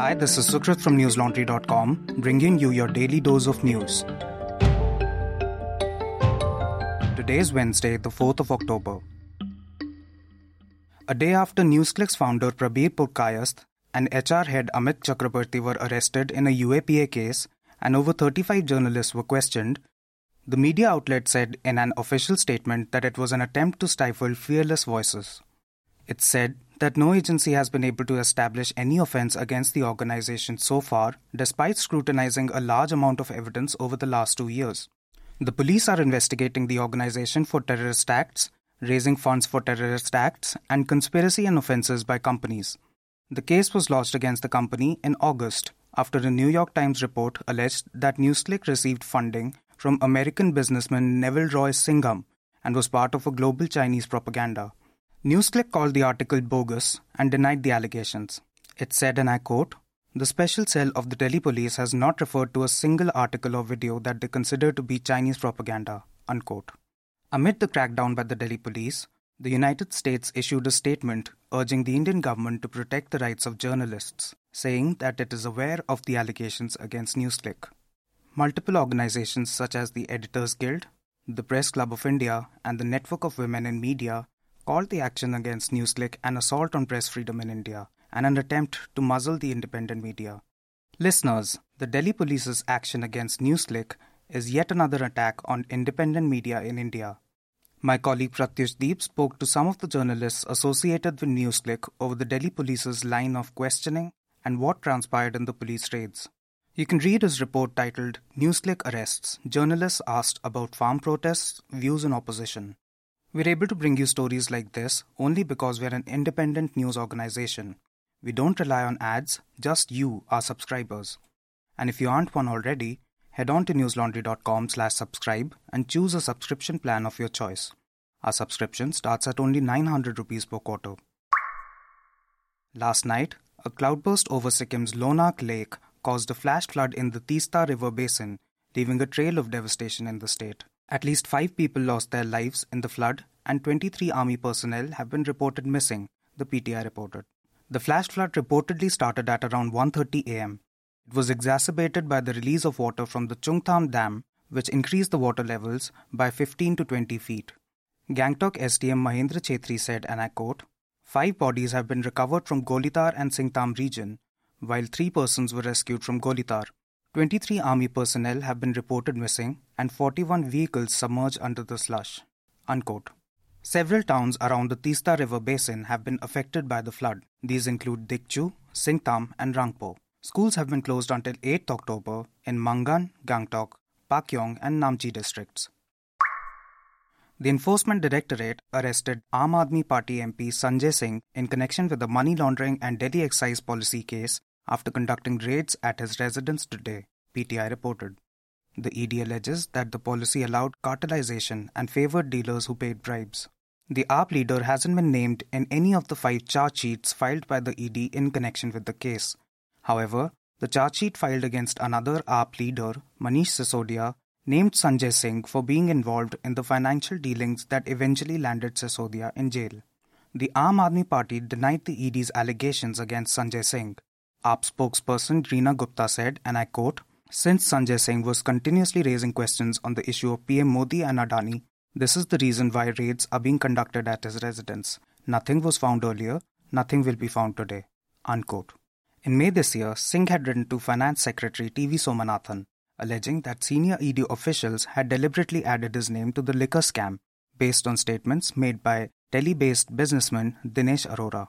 Hi, this is Sukrit from newslaundry.com, bringing you your daily dose of news. Today is Wednesday, the 4th of October. A day after NewsClick's founder Prabir Purkayasth and HR head Amit Chakrabarti were arrested in a UAPA case and over 35 journalists were questioned, the media outlet said in an official statement that it was an attempt to stifle fearless voices. It said that no agency has been able to establish any offense against the organization so far, despite scrutinizing a large amount of evidence over the last two years. The police are investigating the organization for terrorist acts, raising funds for terrorist acts, and conspiracy and offenses by companies. The case was lodged against the company in August after a New York Times report alleged that NewsClick received funding from American businessman Neville Roy Singham and was part of a global Chinese propaganda. NewsClick called the article bogus and denied the allegations. It said, and I quote, the special cell of the Delhi police has not referred to a single article or video that they consider to be Chinese propaganda. Unquote. Amid the crackdown by the Delhi police, the United States issued a statement urging the Indian government to protect the rights of journalists, saying that it is aware of the allegations against NewsClick. Multiple organizations such as the Editors Guild, the Press Club of India, and the Network of Women in Media called the action against NewsClick an assault on press freedom in India and an attempt to muzzle the independent media. Listeners, the Delhi police's action against NewsClick is yet another attack on independent media in India. My colleague Pratyush Deep spoke to some of the journalists associated with NewsClick over the Delhi police's line of questioning and what transpired in the police raids. You can read his report titled NewsClick Arrests Journalists Asked About Farm Protests, Views in Opposition. We're able to bring you stories like this only because we're an independent news organization. We don't rely on ads, just you, our subscribers. And if you aren't one already, head on to newslaundry.com slash subscribe and choose a subscription plan of your choice. Our subscription starts at only 900 rupees per quarter. Last night, a cloudburst over Sikkim's Lhonak Lake caused a flash flood in the Teesta River basin, leaving a trail of devastation in the state. At least five people lost their lives in the flood, and 23 army personnel have been reported missing, the PTI reported. The flash flood reportedly started at around 1:30 a.m. It was exacerbated by the release of water from the Chungthang Dam, which increased the water levels by 15 to 20 feet. Gangtok SDM Mahendra Chetri said, and I quote, Five bodies have been recovered from Golitar and Singtam region, while three persons were rescued from Golitar. 23 army personnel have been reported missing and 41 vehicles submerged under the slush. Unquote. Several towns around the Tista River basin have been affected by the flood. These include Dikchu, Singtam, and Rangpo. Schools have been closed until 8th October in Mangan, Gangtok, Pakyong, and Namchi districts. The Enforcement Directorate arrested Aam Aadmi Party MP Sanjay Singh in connection with the money laundering and Delhi excise policy case after conducting raids at his residence today, PTI reported. The ED alleges that the policy allowed cartelization and favored dealers who paid bribes. The AAP leader hasn't been named in any of the five charge sheets filed by the ED in connection with the case. However, the charge sheet filed against another AAP leader, Manish Sisodia, named Sanjay Singh for being involved in the financial dealings that eventually landed Sisodia in jail. The Aam Aadmi Party denied the ED's allegations against Sanjay Singh. AAP spokesperson Reena Gupta said, and I quote, Since Sanjay Singh was continuously raising questions on the issue of PM Modi and Adani, this is the reason why raids are being conducted at his residence. Nothing was found earlier, nothing will be found today. Unquote. In May this year, Singh had written to Finance Secretary T.V. Somanathan, alleging that senior ED officials had deliberately added his name to the liquor scam based on statements made by Delhi based businessman Dinesh Arora.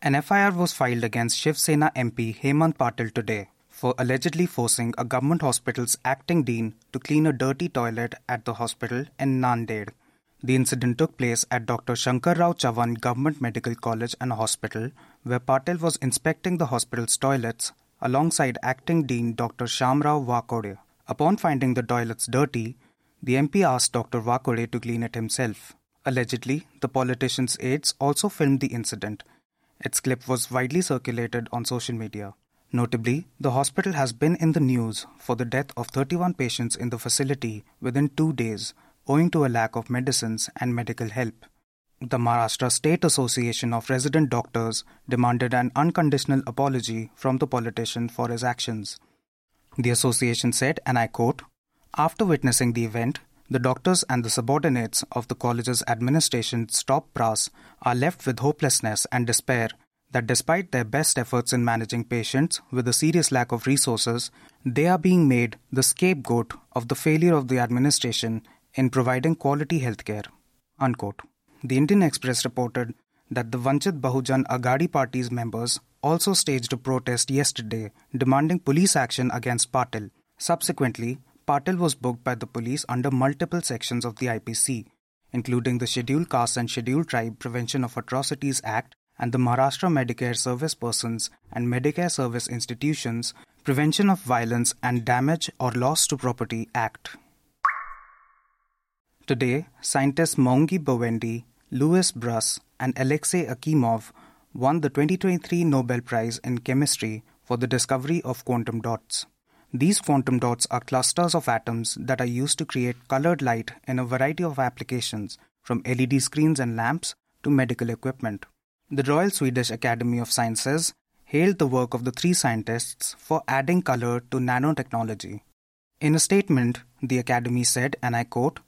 An FIR was filed against Shiv Sena MP Hemant Patil today for allegedly forcing a government hospital's acting dean to clean a dirty toilet at the hospital in Nanded. The incident took place at Dr. Shankar Rao Chavan Government Medical College and Hospital, where Patil was inspecting the hospital's toilets alongside acting dean Dr. Shamrao Vakode. Upon finding the toilets dirty, the MP asked Dr. Vakode to clean it himself. Allegedly, the politician's aides also filmed the incident its clip was widely circulated on social media. Notably, the hospital has been in the news for the death of 31 patients in the facility within two days owing to a lack of medicines and medical help. the Maharashtra State Association of Resident Doctors demanded an unconditional apology from the politician for his actions. The association said, and I quote, After witnessing the event, the doctors and the subordinates of the college's administration's top brass are left with hopelessness and despair that despite their best efforts in managing patients with a serious lack of resources, they are being made the scapegoat of the failure of the administration in providing quality healthcare. The Indian Express reported that the Vanchit Bahujan Aghadi party's members also staged a protest yesterday demanding police action against Patil. Subsequently, Patil was booked by the police under multiple sections of the IPC, including the Scheduled Caste and Scheduled Tribe Prevention of Atrocities Act and the Maharashtra Medicare Service Persons and Medicare Service Institutions Prevention of Violence and Damage or Loss to Property Act. Today, scientists Moungi Bawendi, Louis Brus, and Alexei Ekimov won the 2023 Nobel Prize in Chemistry for the discovery of quantum dots. These quantum dots are clusters of atoms that are used to create colored light in a variety of applications, from LED screens and lamps to medical equipment. The Royal Swedish Academy of Sciences hailed the work of the three scientists for adding color to nanotechnology. In a statement, the Academy said, and I quote,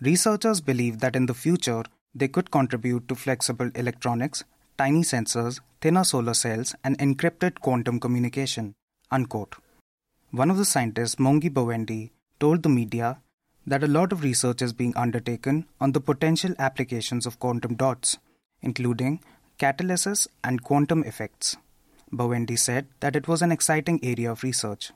Researchers believe that in the future, they could contribute to flexible electronics, tiny sensors, thinner solar cells, and encrypted quantum communication. Unquote. One of the scientists, Moungi Bawendi, told the media that a lot of research is being undertaken on the potential applications of quantum dots, including catalysis and quantum effects. Bawendi said that it was an exciting area of research.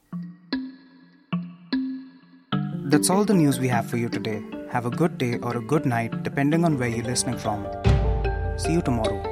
That's all the news we have for you today. Have a good day or a good night, depending on where you're listening from. See you tomorrow.